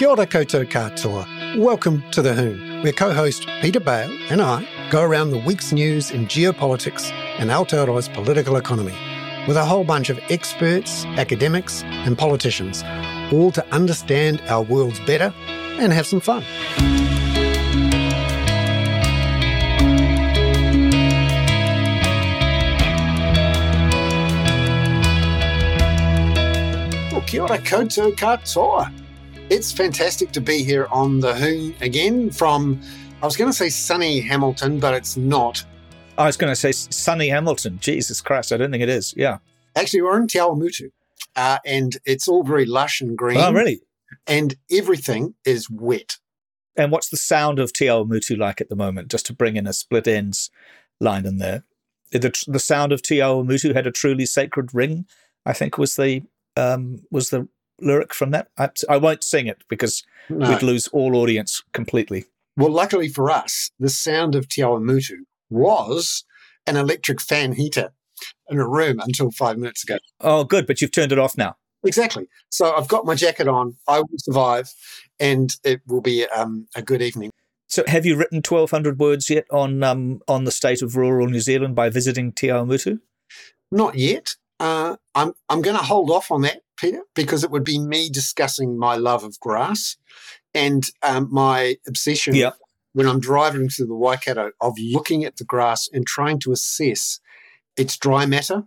Kia ora koutou katoa. Welcome to The Hoon, where co-host Peter Bale and I go around the week's news in geopolitics and Aotearoa's political economy with a whole bunch of experts, academics and politicians, all to understand our worlds better and have some fun. Kia ora koutou katoa. It's fantastic to be here on the Hoon again from, I was going to say sunny Hamilton, but it's not. I was going to say sunny Hamilton. Jesus Christ, I don't think it is. Yeah. Actually, we're in Te Awamutu, uh, and it's all very lush and green. Oh, really? And everything is wet. And what's the sound of Te Awamutu like at the moment? Just to bring in a Split Enz line in there. The, the sound of Te Awamutu had a truly sacred ring, I think was the um, was the lyric from that. I, I won't sing it because No. we'd lose all audience completely. Well, luckily for us, the sound of Te Awamutu was an electric fan heater in a room until five minutes ago. Oh, good, but you've turned it off now. Exactly. So I've got my jacket on. I will survive, and it will be um, a good evening. So, have you written twelve hundred words yet on um, on the state of rural New Zealand by visiting Te Awamutu? Not yet. Uh, I'm I'm going to hold off on that, Peter, because it would be me discussing my love of grass and um, my obsession Yeah. when I'm driving through the Waikato of looking at the grass and trying to assess its dry matter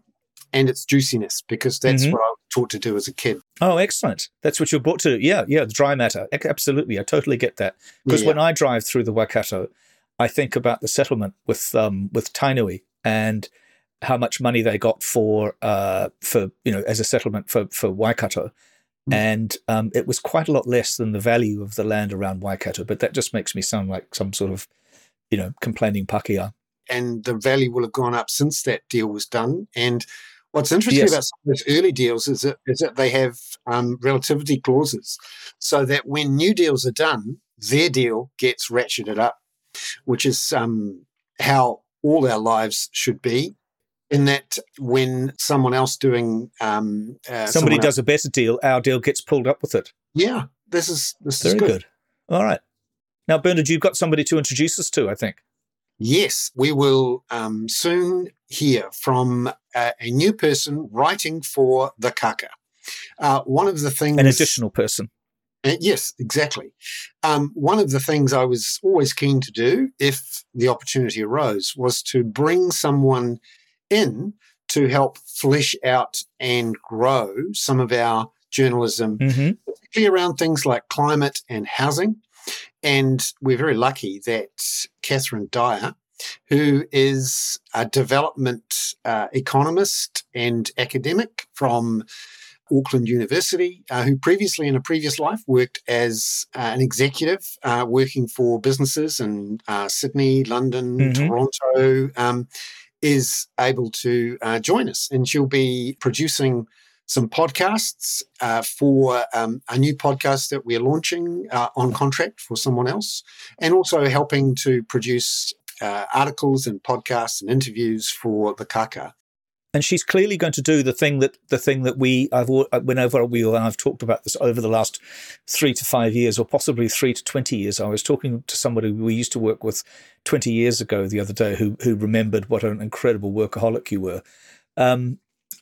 and its juiciness, because that's Mhm. what I was taught to do as a kid. Oh, excellent. That's what you're brought to. Yeah, yeah, the dry matter. Absolutely. I totally get that. Because Yeah. when I drive through the Waikato, I think about the settlement with um, with Tainui and how much money they got for uh, for you know as a settlement for for Waikato, Mm. and um, it was quite a lot less than the value of the land around Waikato. But that just makes me sound like some sort of you know complaining pākehā. and the value will have gone up since that deal was done. And what's interesting Yes. about some of those early deals is that, is that they have um, relativity clauses, so that when new deals are done, their deal gets ratcheted up, which is um, how all our lives should be. In that, when someone else doing um, uh, Somebody does a better deal, our deal gets pulled up with it. yeah, this is this Very is good. good. All right. Now, Bernard, you've got somebody to introduce us to, I think. Yes, we will um, soon hear from uh, a new person writing for the Kākā. Uh, one of the things, An additional person. Uh, yes, exactly. Um, one of the things I was always keen to do, if the opportunity arose, was to bring someone in to help flesh out and grow some of our journalism hmm particularly around things like climate and housing. And we're very lucky that Cathrine Dyer, who is a development uh, economist and academic from Auckland University, uh, who previously in a previous life worked as uh, an executive uh, working for businesses in uh, Sydney, London, Mhm. Toronto, um, is able to uh, join us. And she'll be producing some podcasts uh, for um, a new podcast that we're launching uh, on contract for someone else, and also helping to produce uh, articles and podcasts and interviews for the Kākā. And she's clearly going to do the thing that the thing that we I've al- whenever we and I've talked about this over the last three to five years, or possibly three to twenty years. I was talking to somebody we used to work with twenty years ago the other day, who who remembered what an incredible workaholic you were. Um,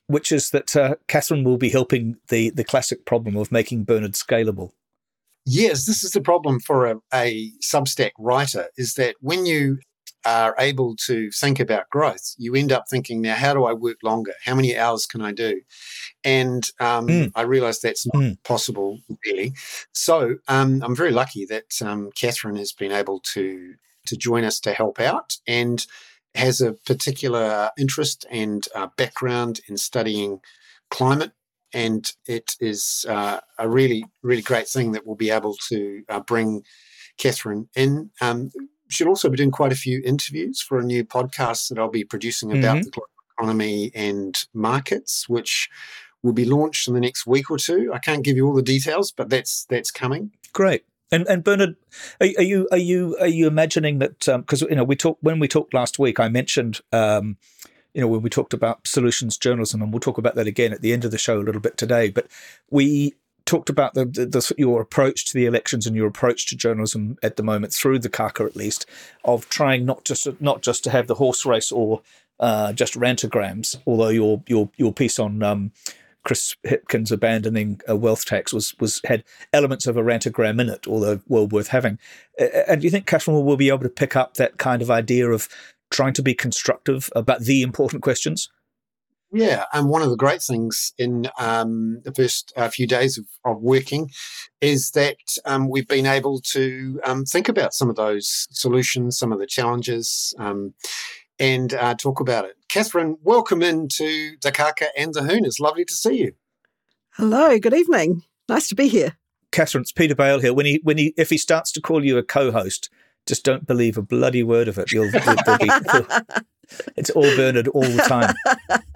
which is that uh, Cathrine will be helping the the classic problem of making Bernard scalable. Yes, this is the problem for a, a Substack writer is that when you are able to think about growth, you end up thinking, now, how do I work longer? How many hours can I do? And um, Mm. I realize that's not Mm. possible, really. So um, I'm very lucky that um, Cathrine has been able to, to join us to help out and has a particular interest and uh, background in studying climate and it is uh, a really, really great thing that we'll be able to uh, bring Cathrine in. Um, she'll also be doing quite a few interviews for a new podcast that I'll be producing about Mhm. the global economy and markets, which will be launched in the next week or two. I can't give you all the details, but that's that's coming. Great. And and Bernard, are, are you are you are you imagining that because you know we talked when we talked last week, I mentioned um, you know when we talked about solutions journalism, and we'll talk about that again at the end of the show a little bit today. But we talked about the, the, the, your approach to the elections and your approach to journalism at the moment through the Kākā at least of trying not just not just to have the horse race or uh, just rantograms. Although your your your piece on um, Chris Hipkins abandoning a wealth tax was was had elements of a rantogram in it, although well worth having. And do you think Cathrine will be able to pick up that kind of idea of trying to be constructive about the important questions? Yeah, and one of the great things in um, the first uh, few days of, of, working is that um, we've been able to um, think about some of those solutions, some of the challenges, um, and uh, talk about it. Cathrine, welcome into the Kākā and the Hoon. It's lovely to see you. Hello, good evening. Nice to be here. Cathrine, it's Peter Bale here. When he when he if he starts to call you a co-host, just don't believe a bloody word of it. You'll, you'll, you'll be, it's all Bernard all the time.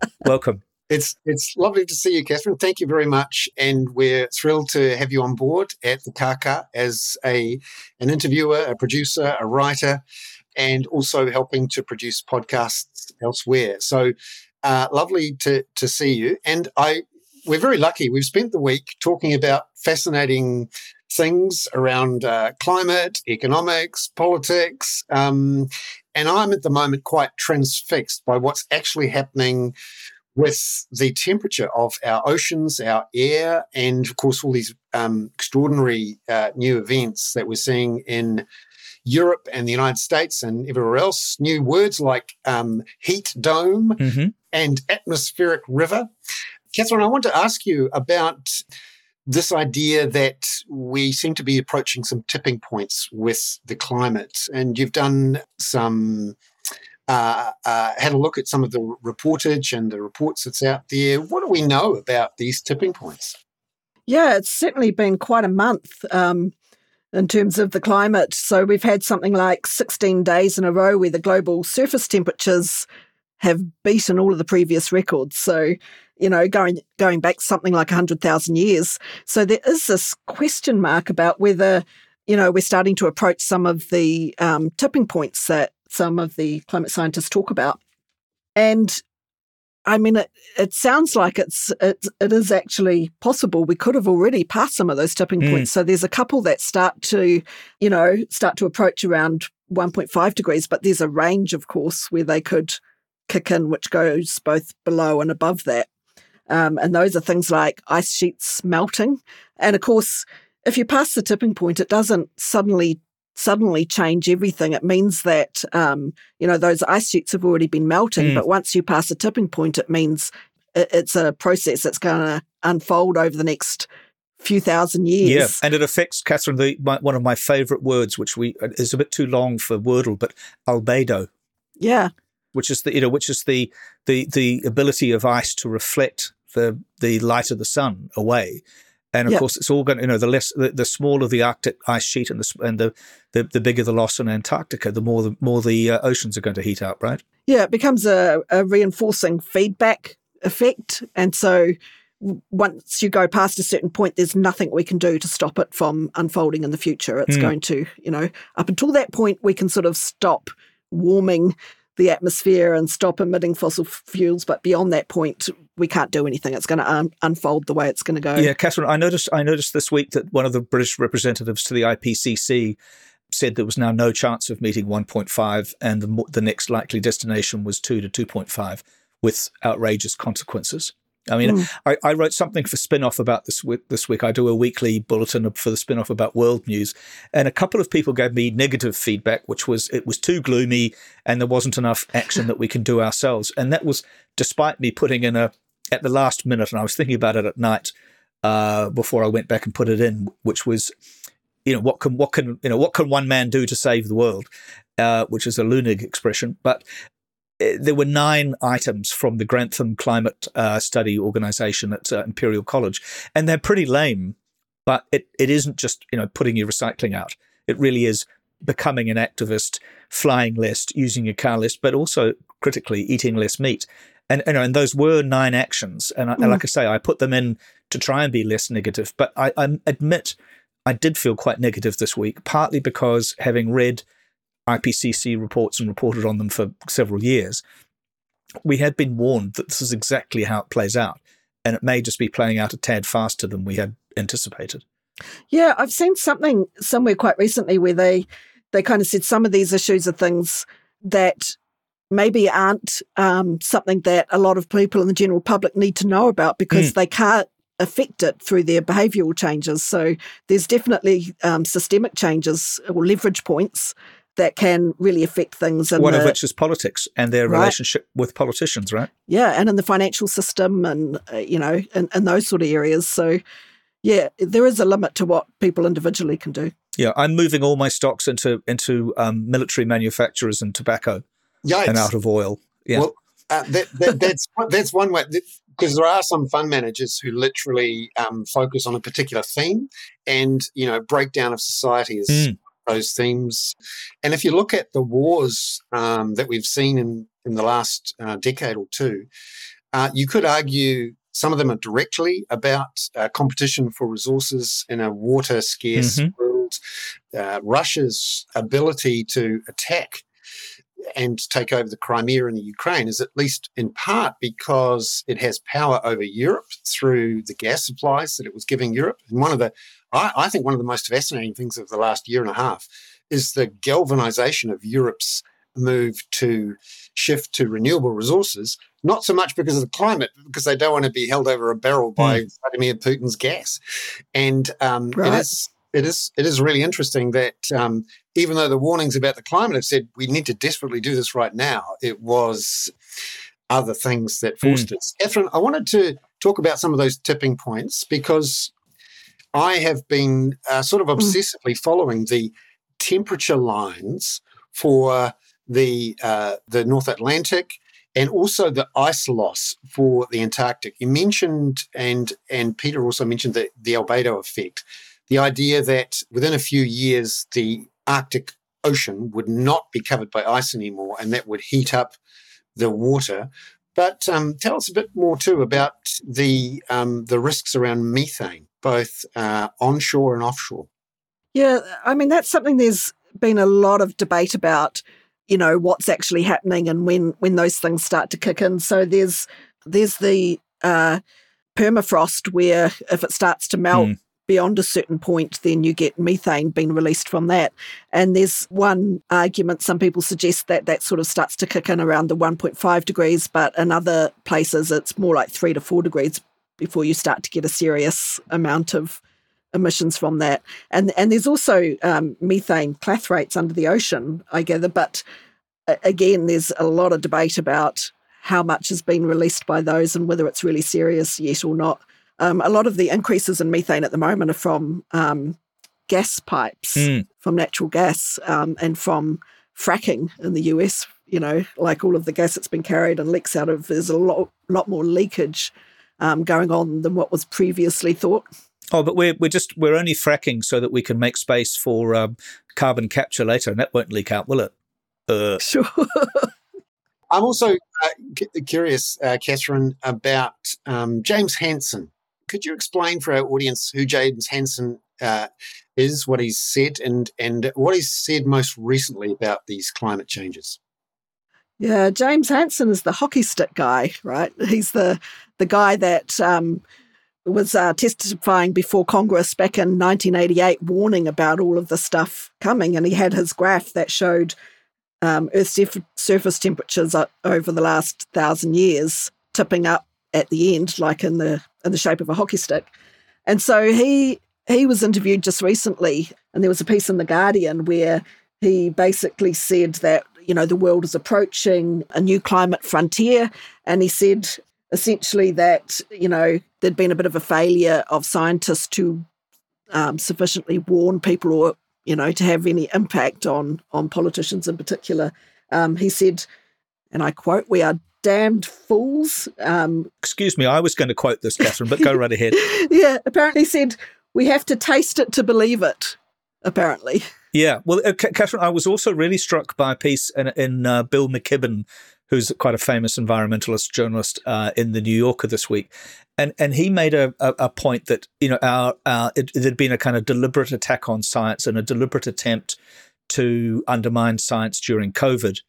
Welcome. It's it's lovely to see you, Cathrine. Thank you very much, and we're thrilled to have you on board at the Kākā as a an interviewer, a producer, a writer, and also helping to produce podcasts elsewhere. So uh, lovely to to see you. And I we're very lucky. We've spent the week talking about fascinating things around uh, climate, economics, politics. Um, and I'm at the moment quite transfixed by what's actually happening with the temperature of our oceans, our air, and of course, all these um, extraordinary uh, new events that we're seeing in Europe and the United States and everywhere else. New words like um, heat dome mm-hmm. and atmospheric river. Cathrine, I want to ask you about this idea that we seem to be approaching some tipping points with the climate. And you've done some, uh, uh, had a look at some of the reportage and the reports that's out there. What do we know about these tipping points? Yeah, it's certainly been quite a month. Um, in terms of the climate. So we've had something like 16 days in a row where the global surface temperatures have beaten all of the previous records. So, you know, going going back something like 100,000 years. So there is this question mark about whether, you know, we're starting to approach some of the um, tipping points that some of the climate scientists talk about. And I mean, it, it sounds like it's it, it is actually possible. We could have already passed some of those tipping mm. points. So there's a couple that start to, you know, start to approach around 1.5 degrees, but there's a range, of course, where they could kick in, which goes both below and above that. Um, and those are things like ice sheets melting. And of course, if you pass the tipping point, it doesn't suddenly suddenly change everything. It means that, um, you know, those ice sheets have already been melting, mm. but once you pass a tipping point, it means it, it's a process that's going to unfold over the next few thousand years. Yeah, and it affects Cathrine. The my, one of my favourite words, which we is a bit too long for Wordle, but albedo. Yeah, which is the you know which is the the the ability of ice to reflect the the light of the sun away and of course, it's all going. You know, the less, the, the, smaller the Arctic ice sheet, and the and the, the, the bigger the loss in Antarctica, the more the more the uh, oceans are going to heat up, right? Yeah, it becomes a, a reinforcing feedback effect, and so once you go past a certain point, there's nothing we can do to stop it from unfolding in the future. It's mm. going to, you know, up until that point, we can sort of stop warming the atmosphere and stop emitting fossil fuels. But beyond that point, we can't do anything. It's going to un- um, unfold the way it's going to go. Yeah, Cathrine, I noticed. I noticed this week that one of the British representatives to the IPCC said there was now no chance of meeting 1.5, and the, the next likely destination was 2 to 2.5, with outrageous consequences. I mean, mm. I, I, wrote something for Spinoff about this week, this week. I do a weekly bulletin for the Spinoff about world news, and a couple of people gave me negative feedback, which was it was too gloomy and there wasn't enough action that we can do ourselves. And that was despite me putting in a at the last minute, and I was thinking about it at night uh, before I went back and put it in, which was, you know, what can what can you know what can one man do to save the world, uh, which is a Leunig expression, but there were nine items from the Grantham Climate uh, Study Organization at uh, Imperial College, and they're pretty lame. But it, it isn't just you know putting your recycling out. It really is becoming an activist, flying less, using your car less, but also critically eating less meat. And you know, and those were nine actions. And, I, mm. and like I say, I put them in to try and be less negative. But I, I admit I did feel quite negative this week, partly because having read IPCC reports and reported on them for several years, we had been warned that this is exactly how it plays out. and it may just be playing out a tad faster than we had anticipated. Yeah, I've seen something somewhere quite recently where they they kind of said some of these issues are things that maybe aren't um, something that a lot of people in the general public need to know about because mm. they can't affect it through their behavioural changes. So there's definitely um, systemic changes or leverage points that can really affect things. One the, of which is politics and their right. relationship with politicians, right? Yeah, and in the financial system and, uh, you know, in, in those sort of areas. So, yeah, there is a limit to what people individually can do. Yeah, I'm moving all my stocks into into um, military manufacturers and tobacco Yikes. and out of oil. Yeah. Well, uh, that, that, that's that's one way because there are some fund managers who literally um, focus on a particular theme, and you know, breakdown of society is mm. Those themes. And if you look at the wars um, that we've seen in in the last uh, decade or two, uh, you could argue some of them are directly about uh, competition for resources in a water scarce mm-hmm. world. Uh, Russia's ability to attack and take over the Crimea and the Ukraine is at least in part because it has power over Europe through the gas supplies that it was giving Europe. And one of the, I, I think, one of the most fascinating things of the last year and a half is the galvanization of Europe's move to shift to renewable resources, not so much because of the climate, because they don't want to be held over a barrel by mm. Vladimir Putin's gas. And um, right. it is it is it is really interesting that um, even though the warnings about the climate have said we need to desperately do this right now, it was other things that forced mm. it. Catherine, I wanted to talk about some of those tipping points because I have been uh, sort of hmm. obsessively following the temperature lines for the uh, the North Atlantic and also the ice loss for the Antarctic. You mentioned and and Peter also mentioned the the albedo effect the idea that within a few years the Arctic Ocean would not be covered by ice anymore, and that would heat up the water. But um, tell us a bit more too about the um, the risks around methane, both uh, onshore and offshore. Yeah, I mean that's something there's been a lot of debate about. You know what's actually happening and when when those things start to kick in. So there's there's the uh, permafrost where if it starts to melt, mm beyond a certain point, then you get methane being released from that. And there's one argument, some people suggest that that sort of starts to kick in around the 1.5 degrees, but in other places it's more like three to four degrees before you start to get a serious amount of emissions from that. And and there's also um, methane clathrates under the ocean, I gather, but again, there's a lot of debate about how much has been released by those and whether it's really serious yet or not. Um, a lot of the increases in methane at the moment are from um, gas pipes, mm. from natural gas, um, and from fracking in the US. You know, like all of the gas that's been carried and leaks out of, there's a lot, lot more leakage um, going on than what was previously thought. Oh, but we're we're just we're only fracking so that we can make space for um, carbon capture later, and that won't leak out, will it? Uh. Sure. I'm also uh, c- curious, uh, Cathrine, about um, James Hansen. Could you explain for our audience who James Hansen uh, is, what he's said, and and what he's said most recently about these climate changes? Yeah, James Hansen is the hockey stick guy, right? He's the the guy that um, was uh, testifying before Congress back in 1988, warning about all of the stuff coming, and he had his graph that showed um, Earth's surface temperatures over the last thousand years tipping up at the end, like in the in the shape of a hockey stick. And so he he was interviewed just recently, and there was a piece in the Guardian where he basically said that you know the world is approaching a new climate frontier, and he said essentially that you know there'd been a bit of a failure of scientists to um, sufficiently warn people or you know to have any impact on on politicians in particular. Um, he said, and I quote, "We are damned fools. Um, Excuse me, I was going to quote this, Cathrine, but go right ahead. yeah, apparently said, we have to taste it to believe it, apparently. Yeah, well, uh, Cathrine, I was also really struck by a piece in, in uh, Bill McKibben, who's quite a famous environmentalist journalist uh, in the New Yorker this week, and and he made a, a, a point that you know our, our it, had been a kind of deliberate attack on science and a deliberate attempt to undermine science during COVID,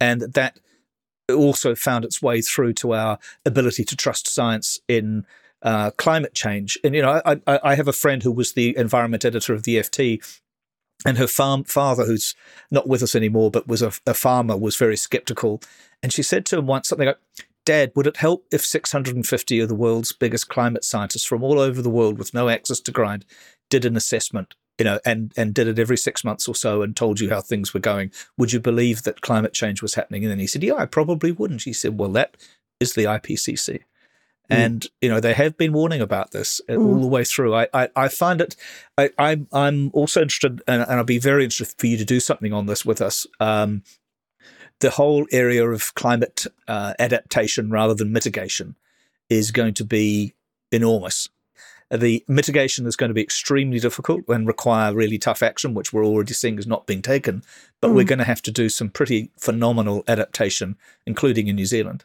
and that also found its way through to our ability to trust science in uh, climate change. And you know, I, I have a friend who was the environment editor of the FT, and her farm father, who's not with us anymore, but was a, a farmer, was very skeptical. And she said to him once something like, Dad, would it help if 650 of the world's biggest climate scientists from all over the world with no access to grind did an assessment, you know, and, and did it every six months or so and told you how things were going? Would you believe that climate change was happening? And then he said, Yeah, I probably wouldn't. She said, Well, that is the IPCC. Mm. And you know they have been warning about this mm. all the way through. I I, I find it. I, I'm I'm also interested, and, and I'll be very interested for you to do something on this with us. Um, the whole area of climate uh, adaptation rather than mitigation is going to be enormous. The mitigation is going to be extremely difficult and require really tough action, which we're already seeing is not being taken. But mm. we're going to have to do some pretty phenomenal adaptation, including in New Zealand.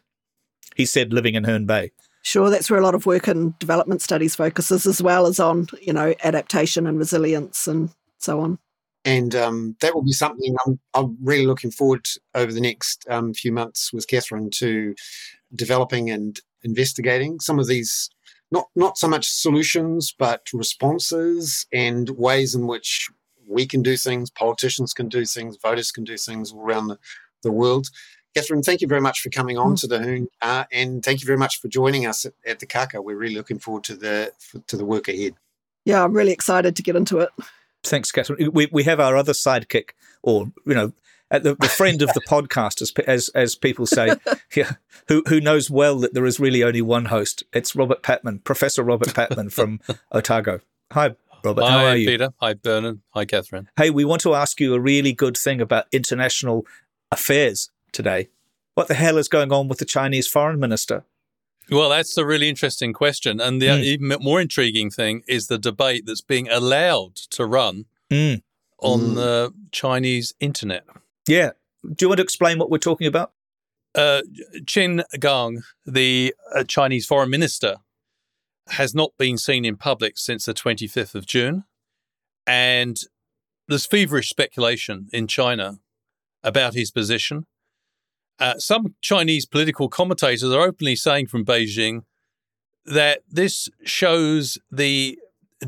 He said living in Herne Bay. Sure, that's where a lot of work in development studies focuses, as well as on you know adaptation and resilience and so on and um, that will be something I'm, I'm, really looking forward to over the next um, few months with Cathrine to developing and investigating some of these not not so much solutions but responses and ways in which we can do things, politicians can do things, voters can do things all around the, the world. Cathrine, thank you very much for coming on mm. to the Hoon, uh, and thank you very much for joining us at, at the Kākā. We're really looking forward to the to the work ahead. Yeah, I'm really excited to get into it. Thanks, Cathrine. We we have our other sidekick, or you know, the, the friend of the podcast, as as as people say, yeah, who who knows well that there is really only one host. It's Robert Patman, Professor Robert Patman from Otago. Hi, Robert. Hi, how are you? Peter. Hi, Bernard. Hi, Cathrine. Hey, we want to ask you a really good thing about international affairs today. What the hell is going on with the Chinese foreign minister? Well, that's a really interesting question. And the mm. even more intriguing thing is the debate that's being allowed to run mm. on mm. the Chinese internet. Yeah. Do you want to explain what we're talking about? Uh, Qin Gang, the uh, Chinese foreign minister, has not been seen in public since the 25th of June. And there's feverish speculation in China about his position. Uh, some Chinese political commentators are openly saying from Beijing that this shows the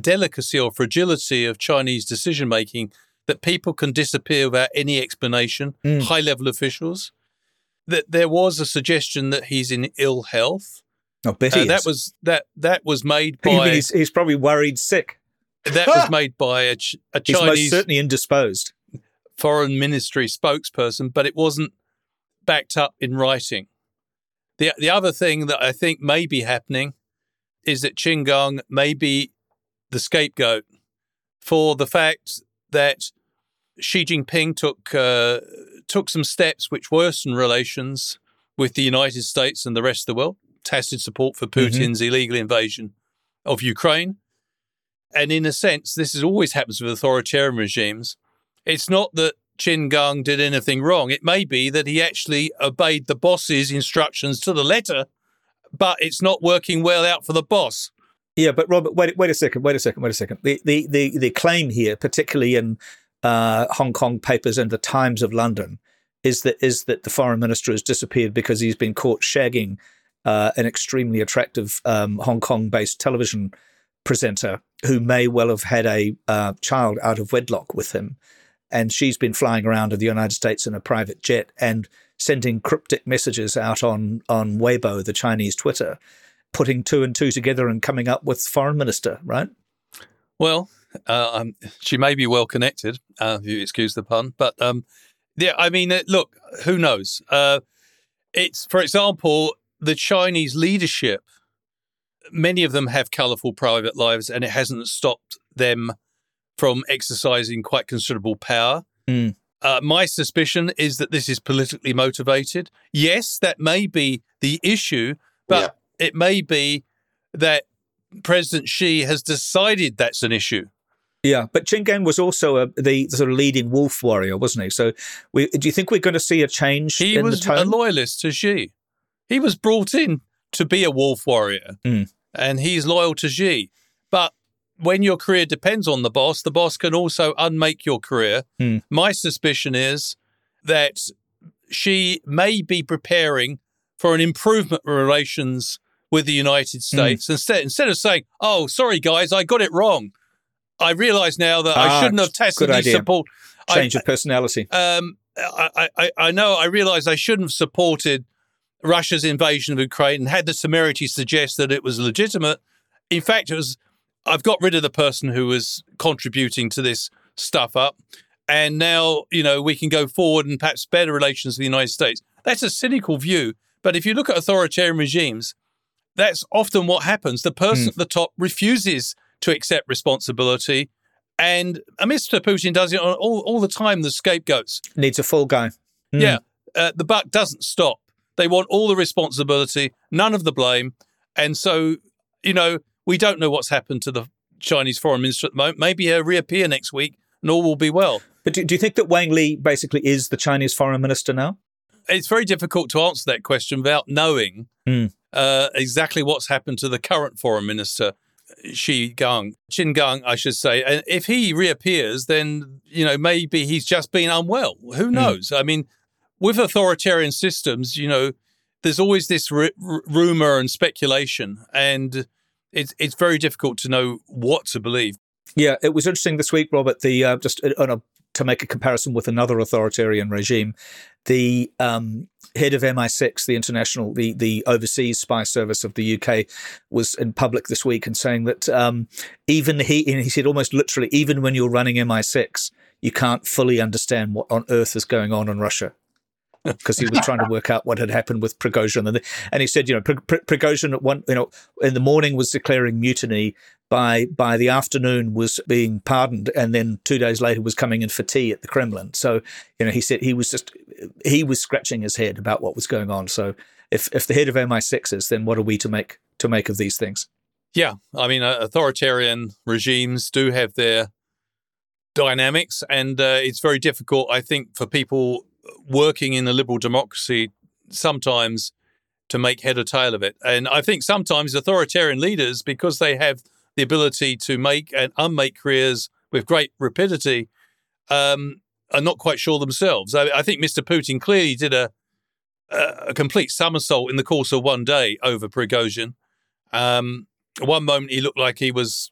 delicacy or fragility of Chinese decision making that people can disappear without any explanation, mm. high level officials. That there was a suggestion that he's in ill health. I bet uh, that was that that was made by. He's, he's, probably worried sick. That was made by a, a Chinese. He's most certainly indisposed. Foreign ministry spokesperson, but it wasn't backed up in writing. The, the other thing that I think may be happening is that Qin Gang may be the scapegoat for the fact that Xi Jinping took uh, took some steps which worsened relations with the United States and the rest of the world, tacit support for mm-hmm. Putin's mm-hmm. illegal invasion of Ukraine. And in a sense, this is always happens with authoritarian regimes. It's not that Qin Gang did anything wrong. It may be that he actually obeyed the boss's instructions to the letter, but it's not working well out for the boss. Yeah, but Robert, wait, wait a second, wait a second, wait a second. The the the, the claim here, particularly in uh, Hong Kong papers and the Times of London, is that is that the foreign minister has disappeared because he's been caught shagging uh, an extremely attractive um, Hong Kong-based television presenter who may well have had a uh, child out of wedlock with him and she's been flying around in the United States in a private jet and sending cryptic messages out on on Weibo, the Chinese Twitter, putting two and two together and coming up with foreign minister, right? Well, uh, um, she may be well connected, uh, if you excuse the pun, but um, yeah, I mean, uh, look, who knows? Uh, it's, for example, the Chinese leadership. Many of them have colourful private lives, and it hasn't stopped them from exercising quite considerable power. Mm. Uh, my suspicion is that this is politically motivated. Yes, that may be the issue, but yeah. it may be that President Xi has decided that's an issue. Yeah, but Qin Gang was also a, the sort of leading wolf warrior, wasn't he? So, we, do you think we're going to see a change? In the tone? He was a loyalist to Xi. He was brought in to be a wolf warrior, mm. and he's loyal to Xi. But when your career depends on the boss, the boss can also unmake your career. Hmm. My suspicion is that she may be preparing for an improvement in relations with the United Hmm. States. Instead, instead of saying, "Oh, sorry guys, I got it wrong," I realise now that I Ah, shouldn't have tacitly support. I- Change of personality. um, I, I, I know I realized I shouldn't have supported Russia's invasion of Ukraine and had the temerity suggest that it was legitimate. In fact, it was. I've got rid of the person who was contributing to this stuff up, and now you know we can go forward and perhaps better relations with the United States. That's a cynical view, but if you look at authoritarian regimes, that's often what happens. The person at the top refuses to accept responsibility. And Mr. Putin does it all, all the time, the scapegoats. Needs a full guy. Mm. Yeah, uh, the buck doesn't stop. They want all the responsibility, none of the blame. And so, you know, we don't know what's happened to the Chinese foreign minister at the moment. Maybe he'll reappear next week and all will be well. But do, do you think that Wang Yi basically is the Chinese foreign minister now? It's very difficult to answer that question without knowing Hmm. uh, exactly what's happened to the current foreign minister, Xi Gang, Qin Gang, I should say. And if he reappears, then you know maybe he's just been unwell. Who knows? I mean, with authoritarian systems, you know, there's always this r- r- rumor and speculation, and it's it's very difficult to know what to believe. Yeah, it was interesting this week, Robert. The uh, just uh, on a, to make a comparison with another authoritarian regime, the um, head of MI6, the international, the the overseas spy service of the UK, was in public this week and saying that um, even he, he said almost literally, even when you're running MI6, you can't fully understand what on earth is going on in Russia. Because he was trying to work out what had happened with Prigozhin, and, and he said, you know, Pri- Prigozhin at one, you know, in the morning was declaring mutiny, by by the afternoon was being pardoned and then two days later was coming in for tea at the Kremlin. So, you know, he said he was just he was scratching his head about what was going on. So if if the head of MI6 is, then what are we to make to make of these things? Yeah, I mean, uh, authoritarian regimes do have their dynamics, and uh, it's very difficult, I think, for people working in a liberal democracy sometimes to make head or tail of it. And I think sometimes authoritarian leaders, because they have the ability to make and unmake careers with great rapidity, um, are not quite sure themselves. I, I think Mr. Putin clearly did a, a complete somersault in the course of one day over Prigozhin. Um, one moment he looked like he was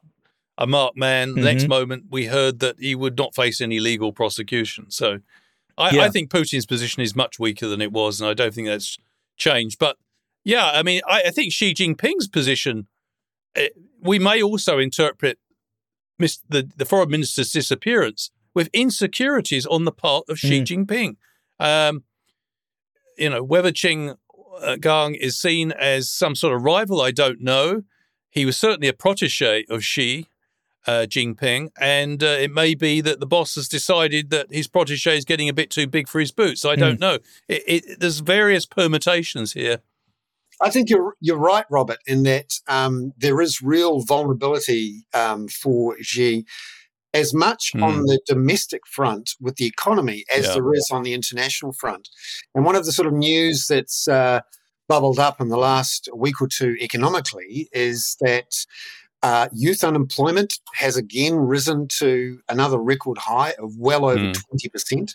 a marked man. The next moment we heard that he would not face any legal prosecution. So I, Yeah. I think Putin's position is much weaker than it was, and I don't think that's changed. But yeah, I mean, I, I think Xi Jinping's position, eh, we may also interpret mis- the, the foreign minister's disappearance with insecurities on the part of Xi Jinping. Um, you know, whether Qing uh, Gang is seen as some sort of rival, I don't know. He was certainly a protege of Xi uh, Jinping, and uh, it may be that the boss has decided that his protege is getting a bit too big for his boots. I don't know. It, it, there's various permutations here. I think you're you're right, Robert, in that um, there is real vulnerability um, for Xi, as much on the domestic front with the economy as Yeah. there is on the international front. And one of the sort of news that's uh, bubbled up in the last week or two economically is that uh, youth unemployment has again risen to another record high of well over Mm. twenty percent.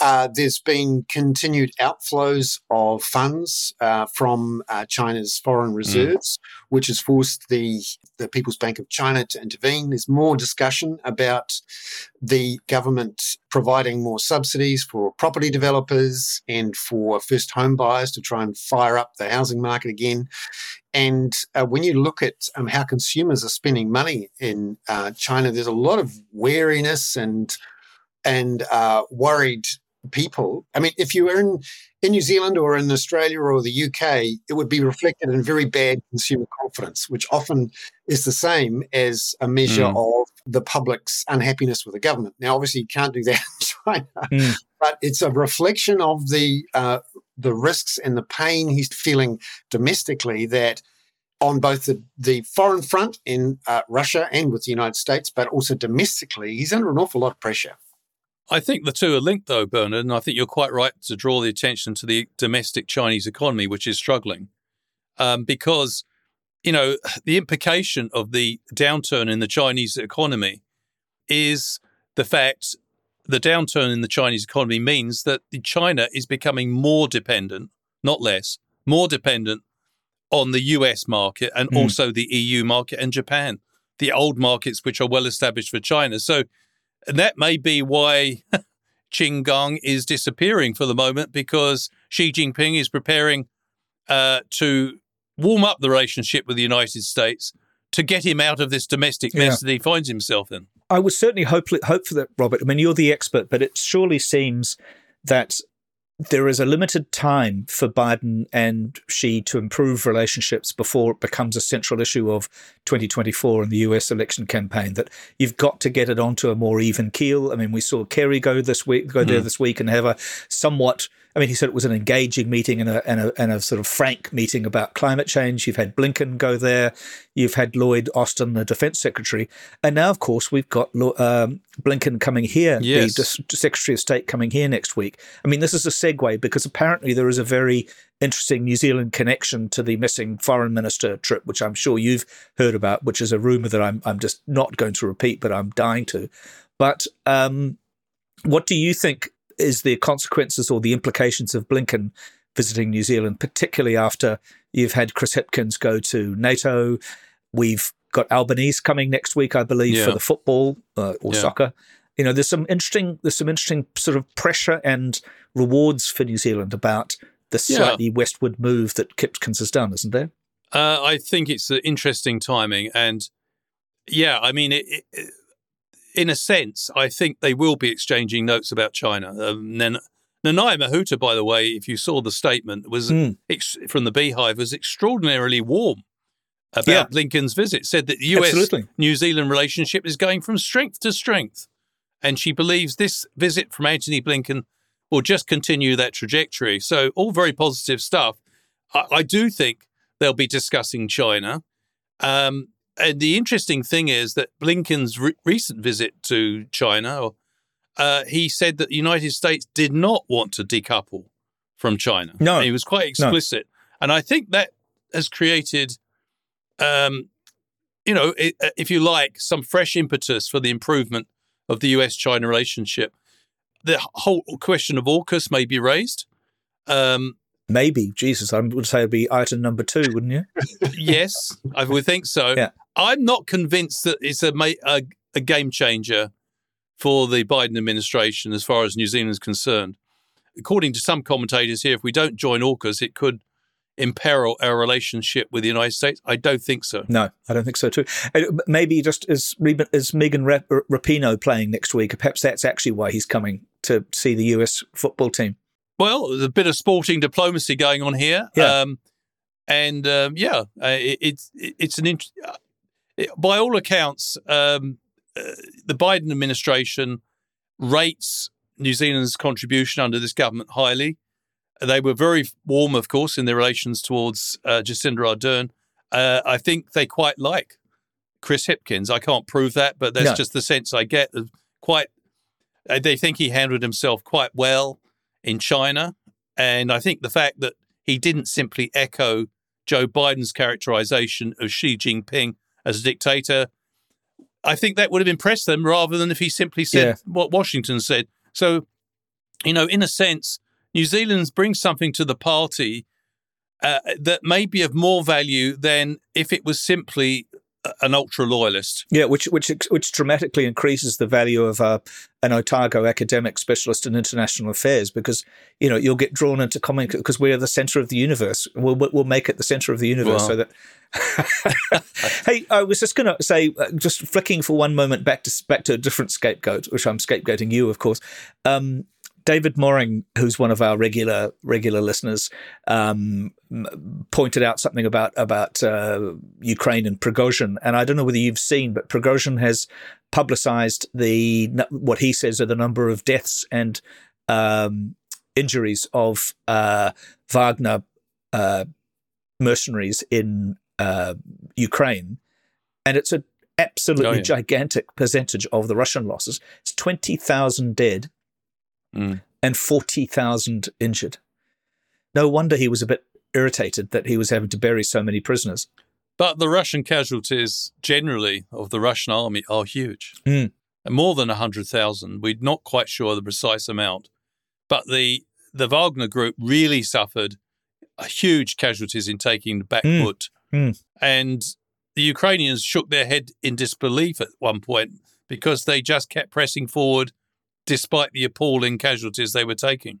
Uh, there's been continued outflows of funds uh, from uh, China's foreign reserves, which has forced the, the People's Bank of China to intervene. There's more discussion about the government providing more subsidies for property developers and for first home buyers to try and fire up the housing market again. And uh, when you look at um, how consumers are spending money in uh, China, there's a lot of wariness and and uh, worried people. I mean, if you were in, in New Zealand or in Australia or the UK, it would be reflected in very bad consumer confidence, which often is the same as a measure of the public's unhappiness with the government. Now, obviously, you can't do that in China, Mm. but it's a reflection of the uh, the risks and the pain he's feeling domestically that on both the, the foreign front in uh, Russia and with the United States, but also domestically, he's under an awful lot of pressure. I think the two are linked, though, Bernard, and I think you're quite right to draw the attention to the domestic Chinese economy, which is struggling, um, because you know the implication of the downturn in the Chinese economy is the fact the downturn in the Chinese economy means that China is becoming more dependent, not less, more dependent on the US market and Mm. also the EU market and Japan, the old markets which are well established for China. So and that may be why Qin Gang is disappearing for the moment because Xi Jinping is preparing uh, to warm up the relationship with the United States to get him out of this domestic mess that he finds himself in. I would certainly hope hope for that, Robert. I mean, you're the expert, but it surely seems that there is a limited time for Biden and Xi to improve relationships before it becomes a central issue of 2024 in the US election campaign. That you've got to get it onto a more even keel. I mean, we saw Kerry go this week, go there mm. this week, and have a somewhat. I mean, he said it was an engaging meeting and a, and a and a sort of frank meeting about climate change. You've had Blinken go there, you've had Lloyd Austin, the Defence Secretary, and now, of course, we've got um, Blinken coming here, Yes. the Secretary of State coming here next week. I mean, this is a segue because apparently there is a very interesting New Zealand connection to the missing foreign minister trip, which I'm sure you've heard about, which is a rumor that I'm I'm just not going to repeat, but I'm dying to. But um, what do you think is the consequences or the implications of Blinken visiting New Zealand, particularly after you've had Chris Hipkins go to NATO? We've got Albanese coming next week, I believe, for the football uh, or Yeah. soccer. You know, there's some interesting there's some interesting sort of pressure and rewards for New Zealand about the Yeah. slightly westward move that Hipkins has done, isn't there? Uh, I think it's an interesting timing, and yeah, I mean, it, it- in a sense, I think they will be exchanging notes about China. Um, Nan- Nanai Mahuta, by the way, if you saw the statement, was Mm. ex- from the Beehive, was extraordinarily warm about Yeah. Blinken's visit. Said that the U.S. New Zealand relationship is going from strength to strength, and she believes this visit from Antony Blinken will just continue that trajectory. So, all very positive stuff. I, I do think they'll be discussing China. Um, and the interesting thing is that Blinken's re- recent visit to China, uh, he said that the United States did not want to decouple from China. No. he was quite explicit, and I think that has created, um, you know, i if you like, some fresh impetus for the improvement of the U.S.-China relationship. The whole question of AUKUS may be raised. Um, Maybe, Jesus, I would say it'd be item number two, wouldn't you? yes, I would think so. Yeah. I'm not convinced that it's a, a a game changer for the Biden administration as far as New Zealand is concerned. According to some commentators here, if we don't join AUKUS, it could imperil our relationship with the United States. I don't think so. No, I don't think so too. Maybe just as Reba- as Megan Rap- Rapino playing next week, perhaps that's actually why he's coming to see the US football team. Well, there's a bit of sporting diplomacy going on here. Yeah. Um, and um, yeah, uh, it, it's it's an int- uh, it, by all accounts, um, uh, the Biden administration rates New Zealand's contribution under this government highly. They were very warm, of course, in their relations towards uh, Jacinda Ardern. Uh, I think they quite like Chris Hipkins. I can't prove that, but that's No. just the sense I get. Quite, uh, they think he handled himself quite well in China. And I think the fact that he didn't simply echo Joe Biden's characterization of Xi Jinping as a dictator, I think that would have impressed them rather than if he simply said Yeah. what Washington said. So, you know, in a sense, New Zealand brings something to the party uh, that may be of more value than if it was simply an ultra loyalist. Yeah, which which which dramatically increases the value of uh, an Otago academic specialist in international affairs because you know you'll get drawn into comment because we're the center of the universe. We'll we'll make it the center of the universe Wow. so that. hey, I was just going to say, uh, just flicking for one moment back to back to a different scapegoat, which I'm scapegoating you, of course. Um, David Moring, who's one of our regular regular listeners, um, pointed out something about about uh, Ukraine and Prigozhin, and I don't know whether you've seen, but Prigozhin has publicized the what he says are the number of deaths and um, injuries of uh, Wagner uh, mercenaries in uh, Ukraine, and it's an absolutely Oh, yeah. gigantic percentage of the Russian losses. It's twenty thousand dead Mm. and 40,000 injured. No wonder he was a bit irritated that he was having to bury so many prisoners. But the Russian casualties generally of the Russian army are huge. Mm. more than 100,000. We're not quite sure the precise amount. But the, the Wagner group really suffered huge casualties in taking the back Mm. foot. Mm. And the Ukrainians shook their head in disbelief at one point because they just kept pressing forward despite the appalling casualties they were taking.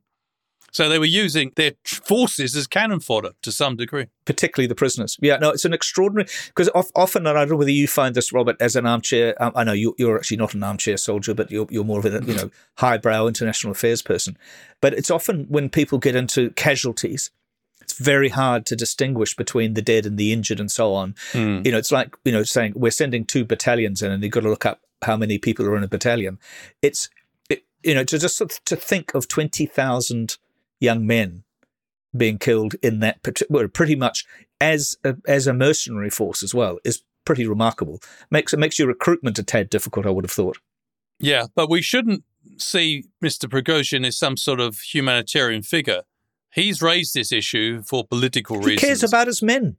So they were using their forces as cannon fodder to some degree. particularly the prisoners. Yeah, no, it's an extraordinary because often, and I don't know whether you find this, Robert, as an armchair. Um, I know you, you're actually not an armchair soldier, but you're you're more of a you know highbrow international affairs person. But it's often when people get into casualties, it's very hard to distinguish between the dead and the injured and so on. Hmm. You know, it's like you know saying we're sending two battalions in, and you've got to look up how many people are in a battalion. It's it, you know to just to think of twenty thousand young men being killed in that well, pretty much as a, as a mercenary force as well is pretty remarkable. Makes it makes your recruitment a tad difficult. I would have thought. Yeah, but we shouldn't see Mr. Prigozhin as some sort of humanitarian figure. He's raised this issue for political He reasons. He cares about his men.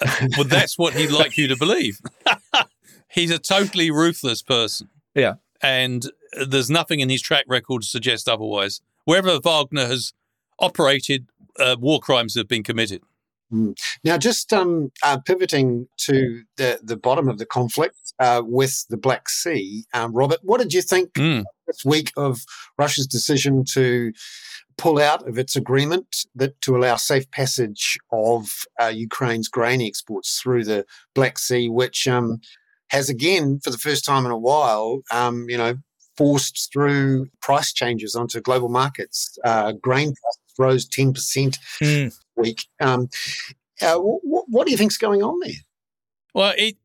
well, that's what he'd like you to believe. He's a totally ruthless person. Yeah. And there's nothing in his track record to suggest otherwise. Wherever Wagner has operated, uh, war crimes have been committed. Now, just um, uh, pivoting to the, the bottom of the conflict uh, with the Black Sea, um, Robert, what did you think Mm. this week of Russia's decision to pull out of its agreement that to allow safe passage of uh, Ukraine's grain exports through the Black Sea, which um, has again, for the first time in a while, um, you know, forced through price changes onto global markets. Uh, grain prices rose ten percent Mm. week. Um, uh, what, what do you think's going on there? Well, it,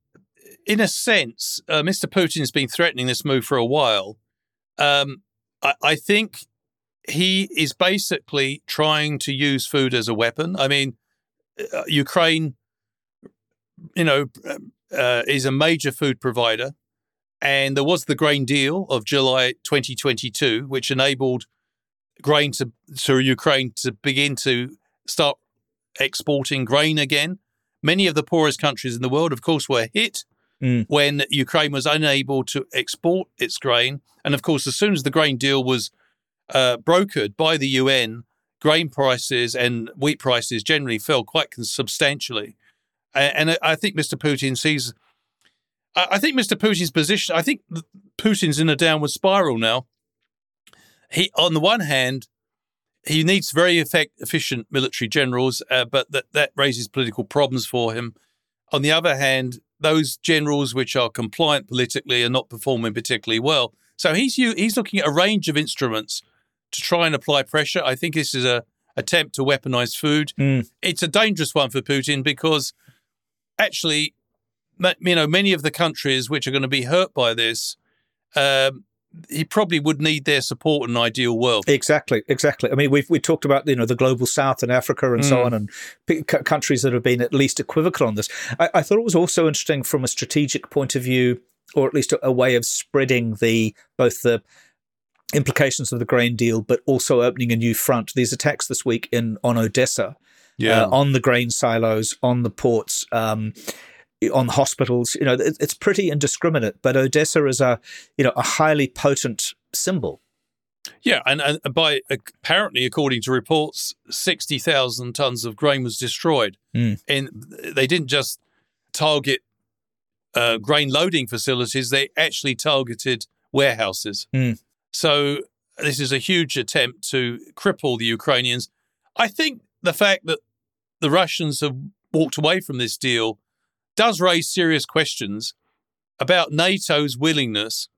in a sense, uh, Mr. Putin's been threatening this move for a while. Um, I, I think he is basically trying to use food as a weapon. I mean, uh, Ukraine, you know, uh, is a major food provider. And there was the grain deal of July 2022, which enabled grain to, to Ukraine to begin to start exporting grain again. Many of the poorest countries in the world, of course, were hit Mm. when Ukraine was unable to export its grain. And of course, as soon as the grain deal was uh, brokered by the UN, grain prices and wheat prices generally fell quite substantially. And I think Mr. Putin sees. I I think Mr. Putin's position. I think Putin's in a downward spiral now. He, on the one hand, he needs very effect, efficient military generals, uh, but that, that raises political problems for him. On the other hand, those generals which are compliant politically are not performing particularly well. So he's he's looking at a range of instruments to try and apply pressure. I think this is a attempt to weaponize food. Mm. It's a dangerous one for Putin because actually, you know, many of the countries which are going to be hurt by this, um, he probably would need their support in an ideal world. Exactly, exactly. I mean, we've we talked about you know the global south and Africa and so Mm. on, and p- countries that have been at least equivocal on this. I, I thought it was also interesting from a strategic point of view, or at least a, a way of spreading the both the implications of the grain deal, but also opening a new front. These attacks this week in on Odessa, uh, on the grain silos, on the ports, um, on hospitals. You know, it, it's pretty indiscriminate. But Odessa is a you know a highly potent symbol. Yeah, and, and by apparently, according to reports, sixty thousand tons of grain was destroyed, Mm. and they didn't just target uh, grain loading facilities; they actually targeted warehouses. Mm. So this is a huge attempt to cripple the Ukrainians. I think the fact that the Russians have walked away from this deal does raise serious questions about NATO's willingness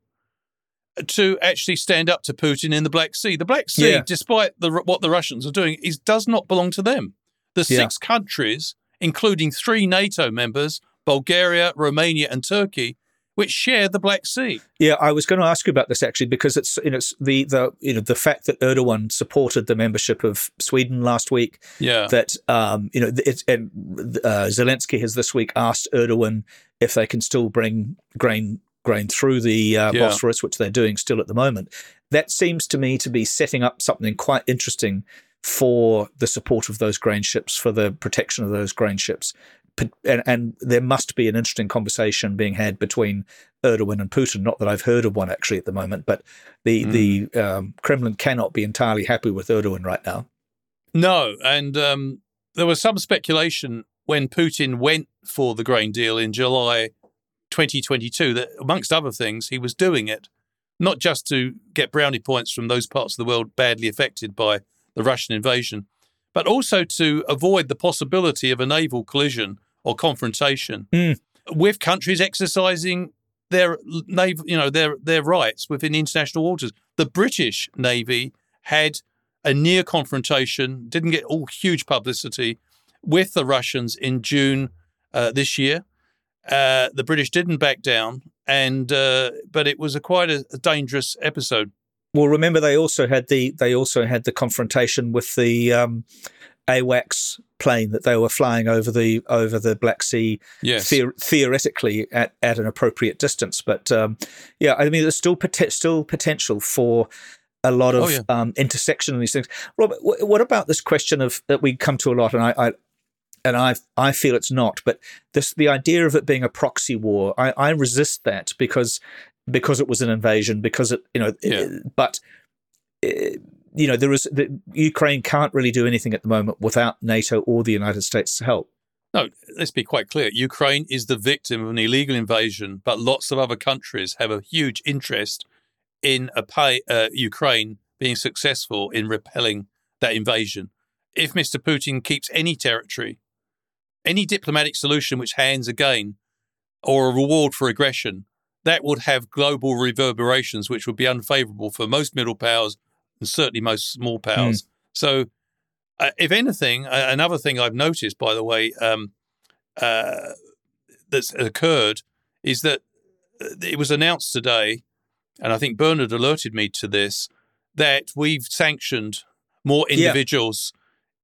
to actually stand up to Putin in the Black Sea. The Black Sea, Yeah. despite the, what the Russians are doing, is does not belong to them. The Yeah. six countries, including three NATO members, Bulgaria, Romania, and Turkey, which share the Black Sea. Yeah, I was going to ask you about this actually because it's you know it's the the you know the fact that Erdogan supported the membership of Sweden last week. Yeah. That um you know it's and uh, Zelensky has this week asked Erdogan if they can still bring grain grain through the uh, Yeah. Bosphorus, which they're doing still at the moment. That seems to me to be setting up something quite interesting for the support of those grain ships, for the protection of those grain ships. And, and there must be an interesting conversation being had between Erdogan and Putin. Not that I've heard of one actually at the moment, but the mm. the um, Kremlin cannot be entirely happy with Erdogan right now. No, and um, there was some speculation when Putin went for the grain deal in July 2022 that, amongst other things, he was doing it not just to get brownie points from those parts of the world badly affected by the Russian invasion, but also to avoid the possibility of a naval collision or confrontation mm. with countries exercising their naval, you know, their their rights within international waters. The British Navy had a near confrontation, didn't get all huge publicity with the Russians in June uh, this year. Uh, the British didn't back down, and uh, but it was a quite a, a, dangerous episode. Well, remember they also had the they also had the confrontation with the um, AWACS plane that they were flying over the over the Black Sea, yes. the- theoretically at, at an appropriate distance. But um, yeah, I mean, there's still pot- still potential for a lot of oh, yeah. um, intersection in these things. Robert, w- what about this question of that we come to a lot, and I, I and I I feel it's not, but this the idea of it being a proxy war, I, I resist that because because it was an invasion, because it you know, yeah. it, but. It, you know, there is the, Ukraine can't really do anything at the moment without NATO or the United States' help. No, let's be quite clear. Ukraine is the victim of an illegal invasion, but lots of other countries have a huge interest in a pay, uh, Ukraine being successful in repelling that invasion. If Mr. Putin keeps any territory, any diplomatic solution which hands a gain or a reward for aggression, that would have global reverberations which would be unfavorable for most middle powers and certainly most small powers. Mm. So, uh, if anything, uh, another thing I've noticed, by the way, um, uh, that's occurred is that uh, it was announced today and I think Bernard alerted me to this, that we've sanctioned more individuals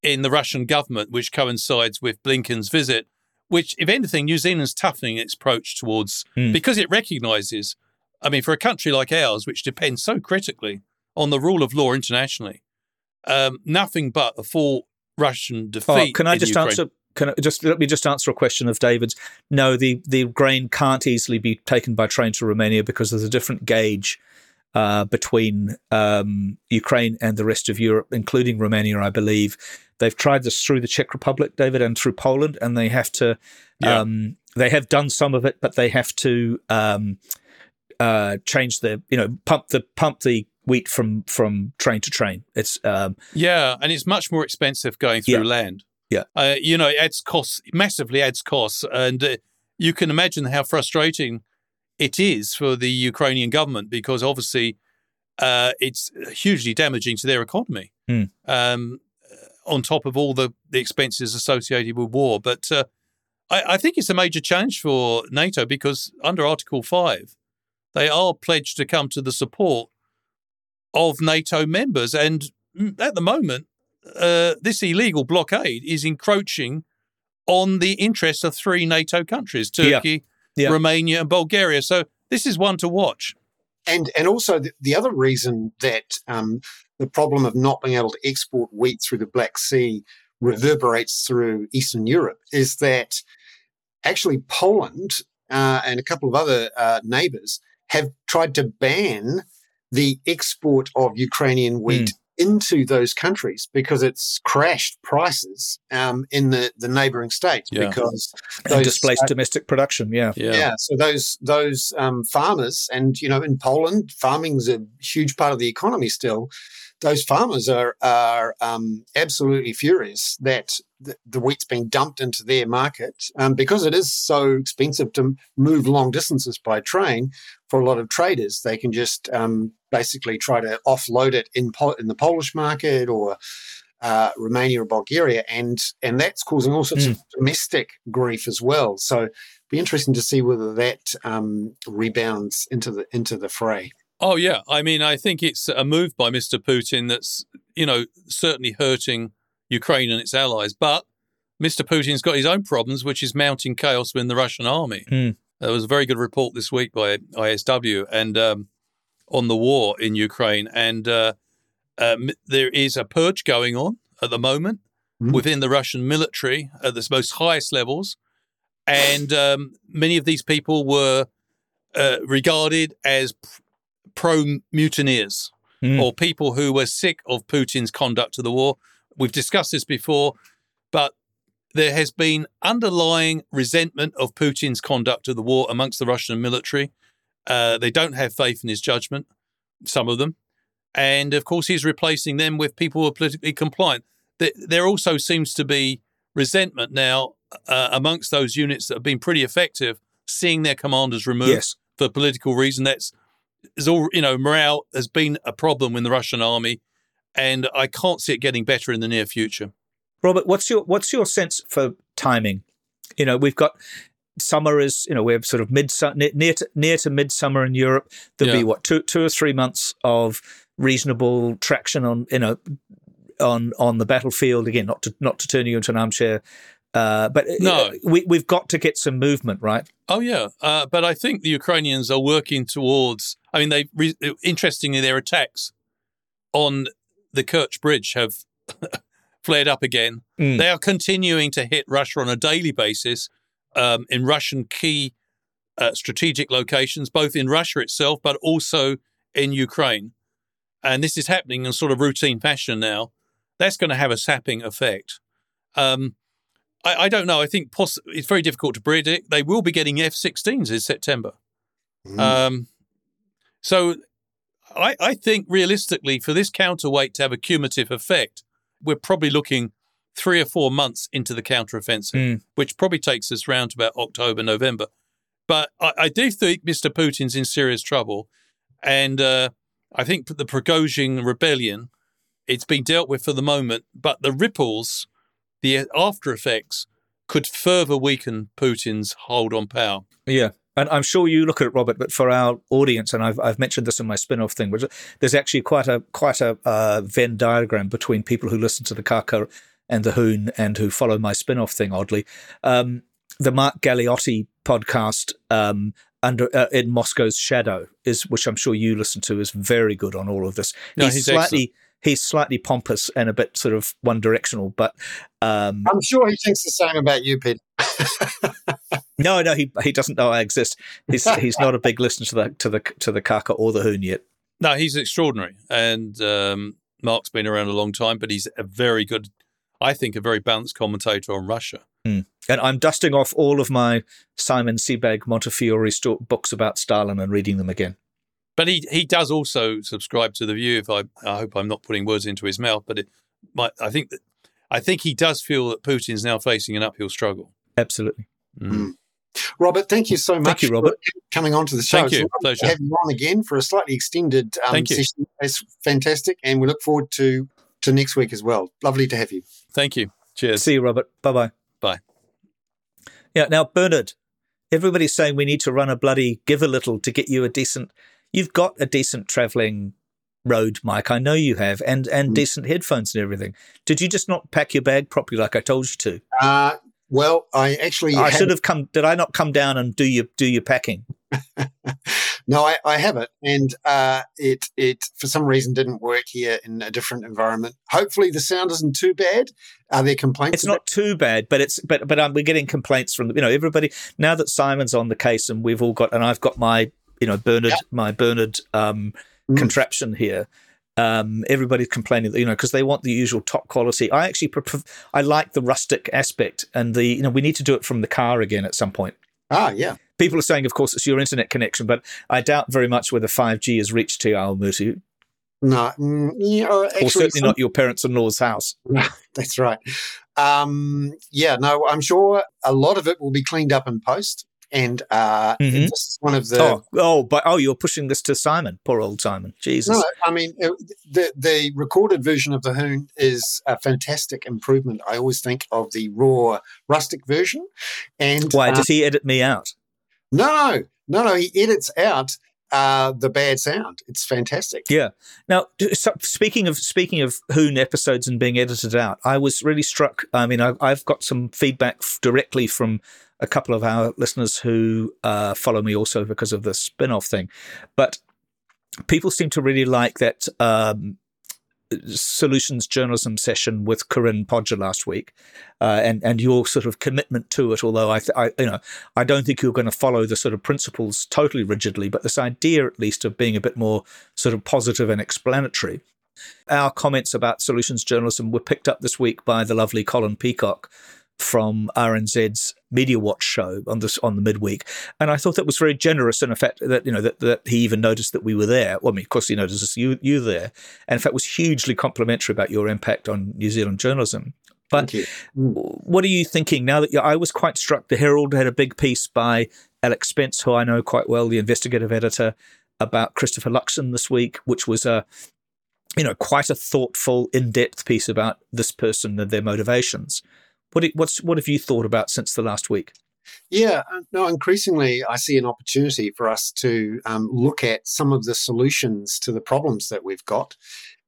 yeah. in the Russian government, which coincides with Blinken's visit, which, if anything, New Zealand's toughening its approach towards, mm. because it recognizes, I mean, for a country like ours, which depends so critically on the rule of law internationally, um, nothing but a full Russian defeat. Oh, can I just Ukraine. answer? can I just let me just answer a question of David's? No, the the grain can't easily be taken by train to Romania because there's a different gauge uh, between um, Ukraine and the rest of Europe, including Romania, I believe. They've tried this through the Czech Republic, David, and through Poland, and they have to. Yeah. Um, they have done some of it, but they have to um, uh, change the, you know, pump the pump the wheat from from train to train. It's um, yeah, and it's much more expensive going through yeah. land. Yeah. Uh, you know, it adds costs, massively adds costs. And uh, you can imagine how frustrating it is for the Ukrainian government because obviously uh, it's hugely damaging to their economy. Mm. Um, on top of all the, the expenses associated with war. But uh, I, I think it's a major challenge for NATO because under Article 5, they are pledged to come to the support of NATO members. And at the moment, uh, this illegal blockade is encroaching on the interests of three NATO countries Turkey, yeah. Yeah. Romania, and Bulgaria. So this is one to watch. And, and also, the, the other reason that um, the problem of not being able to export wheat through the Black Sea reverberates through Eastern Europe is that actually Poland uh, and a couple of other uh, neighbors have tried to ban the export of Ukrainian wheat mm into those countries because it's crashed prices um, in the, the neighboring states yeah. because those displaced uh, domestic production. Yeah. yeah, yeah. So those those um, farmers, and you know, in Poland, farming is a huge part of the economy still. Those farmers are are um, absolutely furious that the, the, wheat's being dumped into their market um, because it is so expensive to move long distances by train. For a lot of traders, they can just um, basically try to offload it in in the Polish market or uh, Romania or Bulgaria, and and that's causing all sorts mm. of domestic grief as well. So, be interesting to see whether that um, rebounds into the into the fray. Oh yeah, I mean, I think it's a move by Mr. Putin that's you know certainly hurting Ukraine and its allies, but Mr. Putin's got his own problems, which is mounting chaos within the Russian army. Mm. There was a very good report this week by ISW, and um, on the war in Ukraine, and uh, um, there is a purge going on at the moment mm. within the Russian military at the most highest levels. and um, many of these people were uh, regarded as pro mutineers Mm. or people who were sick of Putin's conduct of the war. We've discussed this before, but there has been underlying resentment of Putin's conduct of the war amongst the Russian military. Uh, they don't have faith in his judgment, some of them. And of course, he's replacing them with people who are politically compliant. There, also seems to be resentment now uh, amongst those units that have been pretty effective, seeing their commanders removed Yes. for political reason. That's is all you know. Morale has been a problem in the Russian army, and I can't see it getting better in the near future. Robert, what's your what's your sense for timing? You know, we've got summer is you know we're sort of mid near to near to midsummer in Europe. There'll be what two two or three months of reasonable traction on you know on on the battlefield again. Not to not to turn you into an armchair, uh, but No. uh, we we've got to get some movement, right? Oh yeah, uh, but I think the Ukrainians are working towards. I mean, they re- interestingly their attacks on the Kerch Bridge have flared up again. Mm. They are continuing to hit Russia on a daily basis um, in Russian key uh, strategic locations, both in Russia itself, but also in Ukraine. And this is happening in sort of routine fashion now. That's going to have a sapping effect. Um, I, I don't know. I think poss- it's very difficult to predict. They will be getting F-16s in September. Mm. Um, so I, I think realistically, for this counterweight to have a cumulative effect, we're probably looking three or four months into the counteroffensive, Mm. which probably takes us round to about October, November. But I, I do think Mr. Putin's in serious trouble. And uh, I think the Prigozhin rebellion, it's been dealt with for the moment, but the ripples, the after effects, could further weaken Putin's hold on power. Yeah. And I'm sure you look at it, Robert, but for our audience, and I've, I've mentioned this in my spin-off thing, which there's actually quite a quite a uh, Venn diagram between people who listen to the Kākā and the Hoon and who follow my spin-off thing. Oddly, um, the Mark Galeotti podcast um, under uh, in Moscow's Shadow is, which I'm sure you listen to, is very good on all of this. No, he's, he's slightly he's slightly pompous and a bit sort of one directional, but um, I'm sure he thinks the same about you, Peter. no, no, he he doesn't know I exist. He's he's not a big listener to the to the to the Kākā or the Hoon yet. No, he's extraordinary. And um, Mark's been around a long time, but he's a very good, I think, a very balanced commentator on Russia. And I'm dusting off all of my Simon Sebag Montefiore sto- books about Stalin and reading them again. But he he does also subscribe to the view. If I I hope I'm not putting words into his mouth, but it might, I think that I think he does feel that Putin's now facing an uphill struggle. Absolutely. Mm. Robert, thank you so much thank you, Robert. for coming on to the show. Thank you. lovely to Pleasure. have you on again for a slightly extended um, Thank you. session. It's fantastic, and we look forward to to next week as well. Lovely to have you. Thank you. Cheers. See you, Robert. Bye bye. Bye. Yeah. Now, Bernard, everybody's saying we need to run a bloody give a little to get you a decent. You've got a decent traveling road, Mike. I know you have, and and Mm. decent headphones and everything. Did you just not pack your bag properly, like I told you to? Uh, well, I actually I have- should have come. Did I not come down and do your do your packing? no, I, I have it, and uh, it it for some reason didn't work here in a different environment. Hopefully, the sound isn't too bad. Are there complaints? It's not too bad, but it's but but um, we're getting complaints from you know everybody now that Simon's on the case and we've all got and I've got my you know Bernard Yeah. my Bernard um, Mm. contraption here. Um, everybody's complaining that you know because they want the usual top quality. I actually prefer, I like the rustic aspect and the you know we need to do it from the car again at some point. Ah, yeah. People are saying, of course, it's your internet connection, but I doubt very much whether 5G has reached to Awamutu, No, mm, yeah, or actually, certainly some- not your parents-in-law's house. That's right. Um, yeah, no, I'm sure a lot of it will be cleaned up in post. And uh, Mhm. this is one of the. oh, oh, but oh, you're pushing this to Simon, poor old Simon. Jesus. No, I mean it, the the recorded version of the Hoon is a fantastic improvement. I always think of the raw rustic version, and Why uh, does he edit me out? no, no, no, he edits out uh, the bad sound. It's fantastic. Yeah. Now, so speaking of speaking of Hoon episodes and being edited out, I was really struck. I mean, I, I've got some feedback f- directly from a couple of our listeners who uh, follow me also because of the spin-off thing, but people seem to really like that. Um, solutions journalism session with Corinne Podger last week, uh, and and your sort of commitment to it. Although I, I, you know, I don't think you're going to follow the sort of principles totally rigidly, but this idea, at least, of being a bit more sort of positive and explanatory. Our comments about solutions journalism were picked up this week by the lovely Colin Peacock, from RNZ's Media Watch show on this on the midweek, and I thought that was very generous in effect that you know that, that he even noticed that we were there. Well, I mean, of course, he noticed you you there, and in fact, was hugely complimentary about your impact on New Zealand journalism. But what are you thinking now that I was quite struck? The Herald had a big piece by Alex Spence, who I know quite well, the investigative editor, about Christopher Luxon this week, which was a you know quite a thoughtful, in-depth piece about this person and their motivations. What what's what have you thought about since the last week? Yeah, uh, no, increasingly I see an opportunity for us to um, look at some of the solutions to the problems that we've got,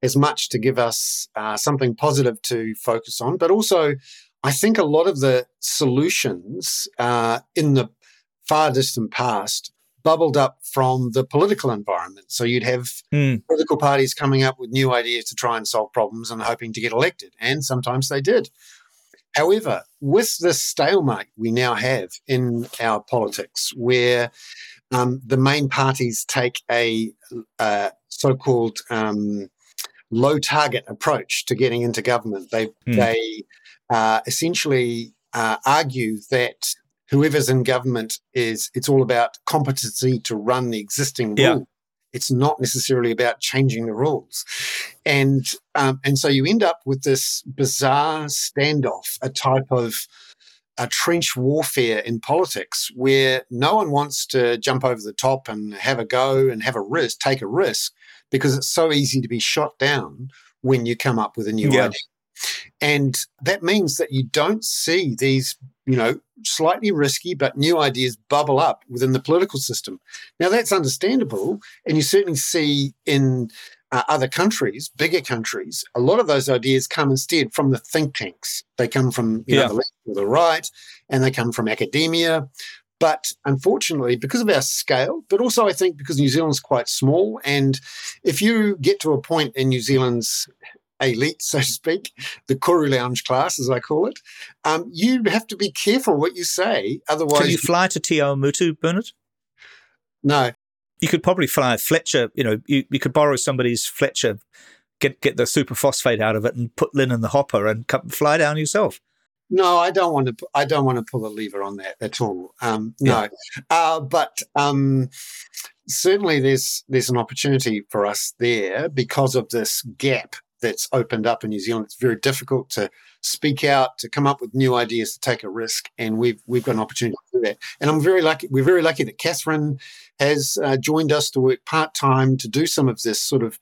as much to give us uh, something positive to focus on, but also I think a lot of the solutions uh, in the far distant past bubbled up from the political environment. So you'd have mm. political parties coming up with new ideas to try and solve problems and hoping to get elected, and sometimes they did. However, with this stalemate we now have in our politics, where um, the main parties take a uh, so called um, low target approach to getting into government, they, mm. they uh, essentially uh, argue that whoever's in government is it's all about competency to run the existing yeah. rule. It's not necessarily about changing the rules, and um, and so you end up with this bizarre standoff, a type of a trench warfare in politics where no one wants to jump over the top and have a go and have a risk, take a risk, because it's so easy to be shot down when you come up with a new yeah. idea. And that means that you don't see these, you know, slightly risky but new ideas bubble up within the political system. Now, that's understandable. And you certainly see in uh, other countries, bigger countries, a lot of those ideas come instead from the think tanks. They come from you yeah. know, the left or the right, and they come from academia. But unfortunately, because of our scale, but also I think because New Zealand's quite small, and if you get to a point in New Zealand's elite, so to speak, the Koru Lounge class, as I call it, um, you have to be careful what you say. Otherwise, can you fly to Te Awamutu, Bernard? No. You could probably fly a Fletcher. You know, you, you could borrow somebody's Fletcher, get get the superphosphate out of it, and put Lynn in the hopper, and come, fly down yourself. No, I don't want to. I don't want to pull a lever on that at all. Um, no, yeah. uh, but um, certainly there's there's an opportunity for us there because of this gap that's opened up in New Zealand. It's very difficult to speak out, to come up with new ideas, to take a risk, and we've we've got an opportunity to do that. And I'm very lucky. We're very lucky that Cathrine has uh, joined us to work part time to do some of this sort of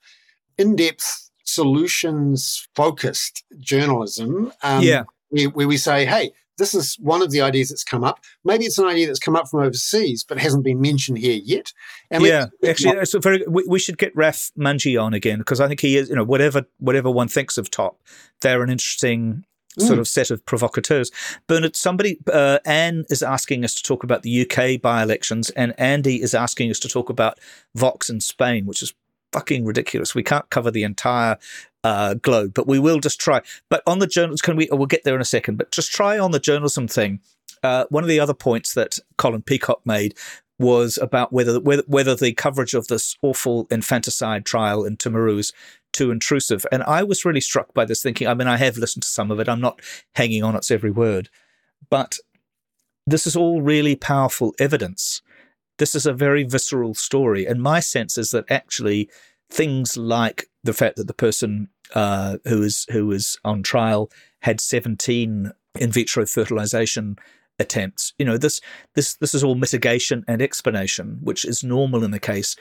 in depth solutions focused journalism. Um, yeah, where, where we say, hey, this is one of the ideas that's come up. Maybe it's an idea that's come up from overseas, but hasn't been mentioned here yet. And yeah, actually, it's very. We, we, should get Raf Manji on again because I think he is. You know, whatever whatever one thinks of Top, they're an interesting sort mm. of set of provocateurs. Bernard, somebody, uh, Anne is asking us to talk about the UK by elections, and Andy is asking us to talk about Vox in Spain, which is fucking ridiculous. We can't cover the entire uh, globe, but we will just try. But on the journals, can we? We'll get there in a second. But just try on the journalism thing. Uh, one of the other points that Colin Peacock made was about whether, whether whether the coverage of this awful infanticide trial in Timaru is too intrusive. And I was really struck by this, thinking. I mean, I have listened to some of it. I'm not hanging on its every word, but this is all really powerful evidence. This is a very visceral story, and my sense is that actually things like the fact that the person uh, who was who was on trial had 17 in vitro fertilization attempts. You know, this this this is all mitigation and explanation, which is normal in the case.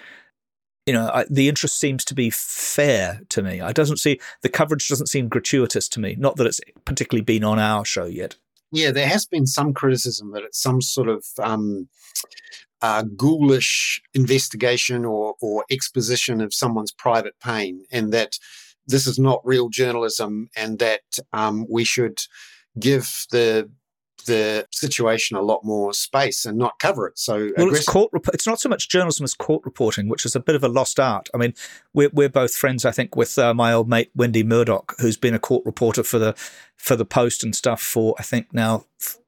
You know, I, the interest seems to be fair to me. I doesn't see the coverage doesn't seem gratuitous to me. Not that it's particularly been on our show yet. Yeah, there has been some criticism that it's some sort of um, uh, ghoulish investigation or, or exposition of someone's private pain, and that this is not real journalism, and that um, we should give the the situation a lot more space and not cover it. So well, it's court. Rep- it's not so much journalism as court reporting, which is a bit of a lost art. I mean, we're we're both friends, I think, with uh, my old mate Wendy Murdoch, who's been a court reporter for the for the Post and stuff for I think now f-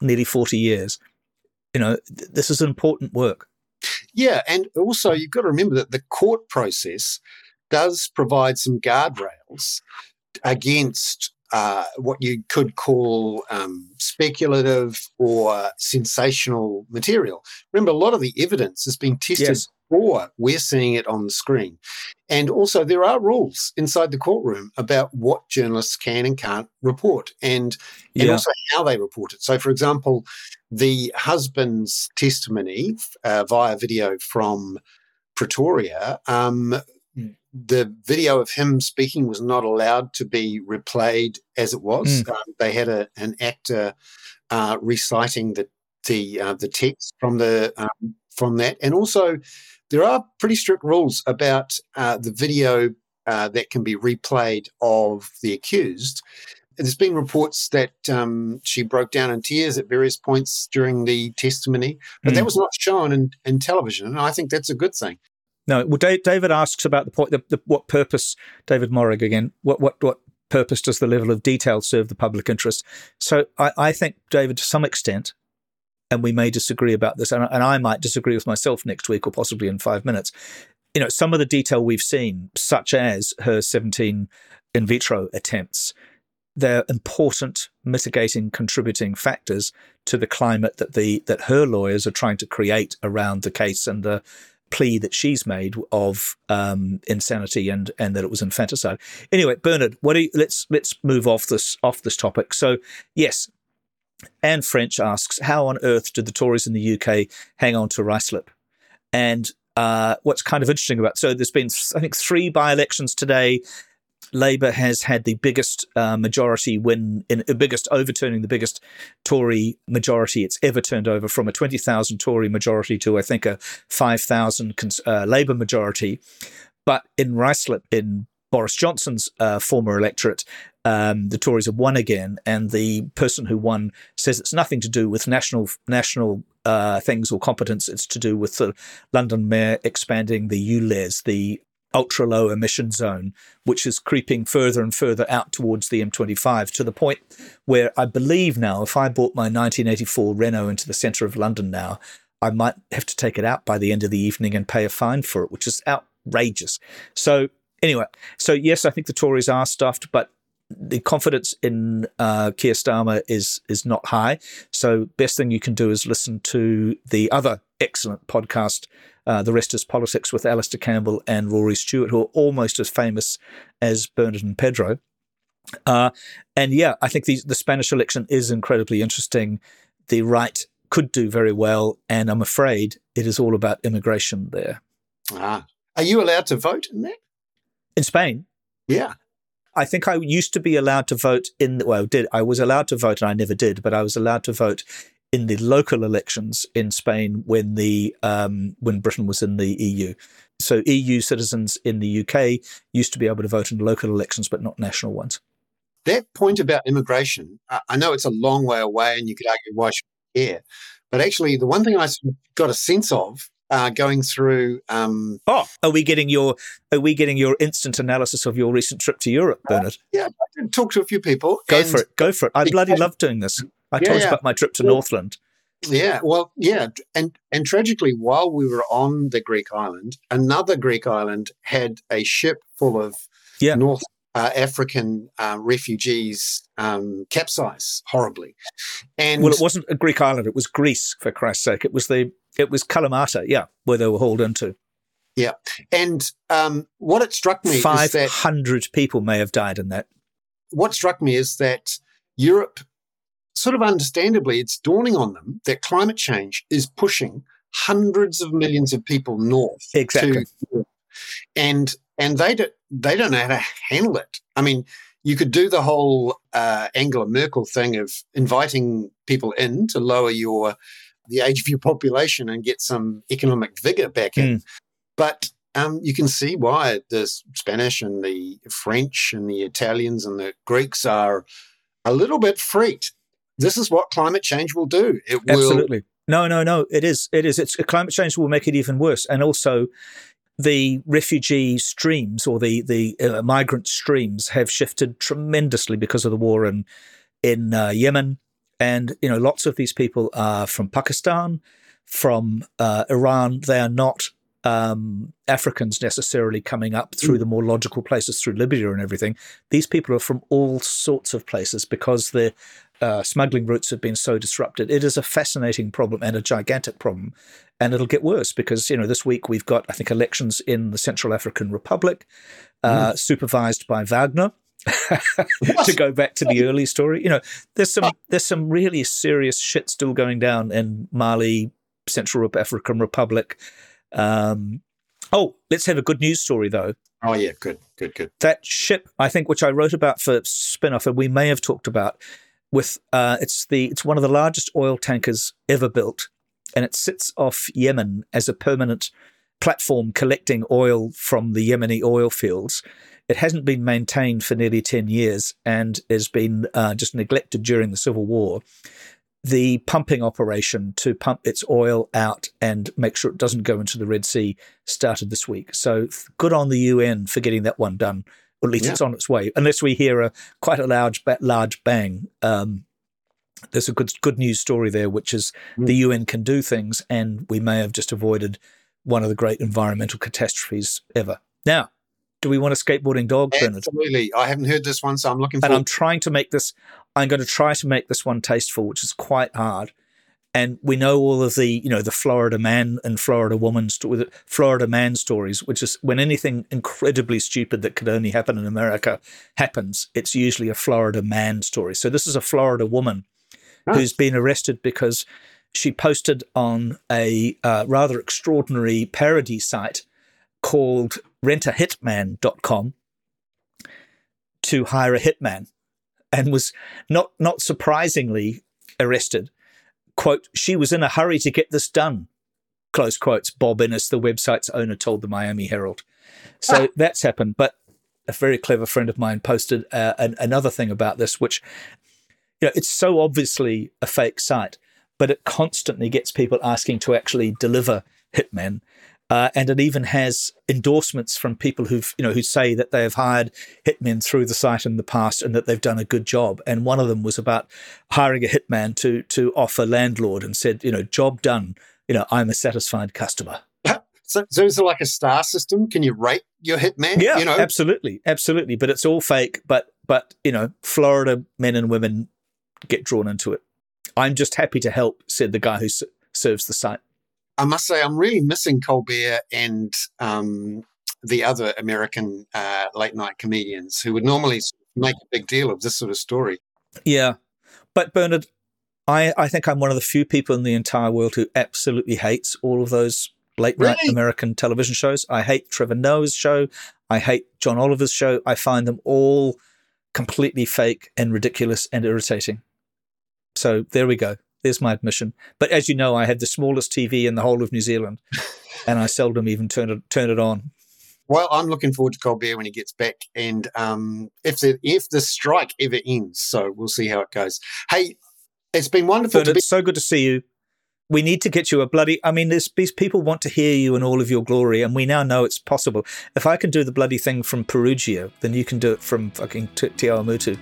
nearly forty years. You know, th- this is important work. Yeah, and also you've got to remember that the court process does provide some guardrails against uh, what you could call um, speculative or sensational material. Remember, a lot of the evidence has been tested Yes. before we're seeing it on the screen. And also, there are rules inside the courtroom about what journalists can and can't report and, and Yeah. also how they report it. So, for example, the husband's testimony uh, via video from Pretoria, um, the video of him speaking was not allowed to be replayed as it was. Um, they had a, an actor uh, reciting the the uh, the text from the um, from that, and also there are pretty strict rules about uh, the video uh, that can be replayed of the accused. There's been reports that um, she broke down in tears at various points during the testimony, but that Mm. was not shown in, in television, and I think that's a good thing. No, well, David asks about the point. The, the, what purpose, David Morrig again? What what what purpose does the level of detail serve the public interest? So I, I think, David, to some extent, and we may disagree about this, and, and I might disagree with myself next week or possibly in five minutes. You know, some of the detail we've seen, such as her 17 in vitro attempts, they're important mitigating, contributing factors to the climate that the that her lawyers are trying to create around the case and the plea that she's made of um, insanity and and that it was infanticide. Anyway, Bernard, what do you, let's let's move off this off this topic. So yes, Anne French asks, how on earth did the Tories in the UK hang on to Ruislip? And uh, what's kind of interesting about so there's been I think three by-elections today. Labour has had the biggest uh, majority win, in uh, biggest overturning the biggest Tory majority it's ever turned over from a 20,000 Tory majority to, I think, a 5,000 cons- uh, Labour majority. But in Ruislip, in Boris Johnson's uh, former electorate, um, the Tories have won again, and the person who won says it's nothing to do with national national uh, things or competence. It's to do with the London mayor expanding the ULEZ, the ultra low emission zone, which is creeping further and further out towards the M25 to the point where I believe now, if I bought my 1984 Renault into the centre of London now, I might have to take it out by the end of the evening and pay a fine for it, which is outrageous. So, anyway, so yes, I think the Tories are stuffed, but the confidence in uh, Keir Starmer is is not high. So, best thing you can do is listen to the other excellent podcast, uh, The Rest is Politics, with Alastair Campbell and Rory Stewart, who are almost as famous as Bernard and Pedro. Uh, and yeah, I think the, the Spanish election is incredibly interesting. The right could do very well, and I'm afraid it is all about immigration there. Ah. Are you allowed to vote in that? In Spain, Yeah. I think I used to be allowed to vote in well, did I was allowed to vote and I never did, but I was allowed to vote in the local elections in Spain when the um, when Britain was in the EU. So EU citizens in the UK used to be able to vote in local elections, but not national ones. That point about immigration, I know it's a long way away and you could argue why should we care. But actually, the one thing I got a sense of uh, going through um, Oh, are we getting your are we getting your instant analysis of your recent trip to Europe, Bernard? yeah, I did talk to a few people. Go for it. Go for it. I bloody love doing this. I Yeah, told you yeah. about my trip to Well, Northland. Yeah, well, yeah, and and tragically, while we were on the Greek island, another Greek island had a ship full of Yeah. North uh, African uh, refugees um, capsize horribly, and Well, it wasn't a Greek island; it was Greece, for Christ's sake. It was the it was Kalamata, yeah, where they were hauled into. Yeah, and um, what it struck me is Five hundred people may have died in that. what struck me is that Europe, sort of understandably, it's dawning on them that climate change is pushing hundreds of millions of people north Exactly. to and and they don't they don't know how to handle it. I mean, you could do the whole uh, Angela Merkel thing of inviting people in to lower your the age of your population and get some economic vigor back in, but um, you can see why the Spanish and the French and the Italians and the Greeks are a little bit freaked this is what climate change will do. It will Absolutely. No, no, no. It is. It is. It's climate change will make it even worse, and also the refugee streams or the the uh, migrant streams have shifted tremendously because of the war in in uh, Yemen, and you know lots of these people are from Pakistan, from uh, Iran. They are not um, Africans necessarily coming up through the more logical places through Libya and everything. These people are from all sorts of places because the uh, smuggling routes have been so disrupted. It is a fascinating problem and a gigantic problem, and it'll get worse because you know this week we've got I think elections in the Central African Republic, uh, mm. supervised by Wagner. to go back to the early story, you know, there's some there's some really serious shit still going down in Mali, Central African Republic. Um, oh, let's have a good news story though. Oh yeah, good, good, good. That ship, I think, which I wrote about for spin-off, and we may have talked about, with uh, it's the it's one of the largest oil tankers ever built, and it sits off Yemen as a permanent platform collecting oil from the Yemeni oil fields. It hasn't been maintained for nearly ten years and has been uh, just neglected during the civil war the pumping operation to pump its oil out and make sure it doesn't go into the Red Sea started this week. So good on the UN for getting that one done. Or at least yeah. it's on its way. Unless we hear a quite a large large bang. Um, there's a good good news story there, which is mm. the UN can do things, and we may have just avoided one of the great environmental catastrophes ever. Now, do we want a skateboarding dog, Bernard? Absolutely. I haven't heard this one, so I'm looking And I'm trying to make this, I'm going to try to make this one tasteful, which is quite hard. And we know all of the, you know, the Florida man and Florida woman, Florida man stories, which is when anything incredibly stupid that could only happen in America happens, it's usually a Florida man story. So this is a Florida woman oh. who's been arrested because she posted on a uh, rather extraordinary parody site called rentahitman.com to hire a hitman and was not not surprisingly arrested. Quote, she was in a hurry to get this done. Close quotes. Bob Innes, the website's owner, told the Miami Herald. So ah. that's happened. But a very clever friend of mine posted uh, an, another thing about this, which you know, it's so obviously a fake site, but it constantly gets people asking to actually deliver hitmen. Uh, and it even has endorsements from people who've you know who say that they have hired hitmen through the site in the past and that they've done a good job. And one of them was about hiring a hitman to to offer landlord and said, you know, job done. You know, I'm a satisfied customer. So, so is it like a star system? Can you rate your hitman? Yeah, you know? absolutely, absolutely. But it's all fake. But but you know, Florida men and women get drawn into it. I'm just happy to help," said the guy who s- serves the site. I must say, I'm really missing Colbert and um, the other American uh, late night comedians who would normally make a big deal of this sort of story. Yeah. But Bernard, I, I think I'm one of the few people in the entire world who absolutely hates all of those late night really? American television shows. I hate Trevor Noah's show. I hate John Oliver's show. I find them all completely fake and ridiculous and irritating. So there we go. There's my admission. But as you know, I have the smallest TV in the whole of New Zealand, and I seldom even turn it turn it on. Well, I'm looking forward to Colbert when he gets back, and um, if the if the strike ever ends, so we'll see how it goes. Hey, it's been wonderful. To be- so good to see you. We need to get you a bloody. I mean, these people want to hear you in all of your glory, and we now know it's possible. If I can do the bloody thing from Perugia, then you can do it from fucking Te Awamutu.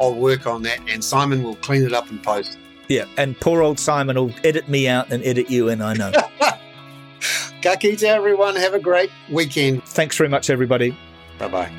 I'll work on that, and Simon will clean it up and post. Yeah, and poor old Simon will edit me out and edit you in, I know. Ka kite, everyone. Have a great weekend. Thanks very much, everybody. Bye bye.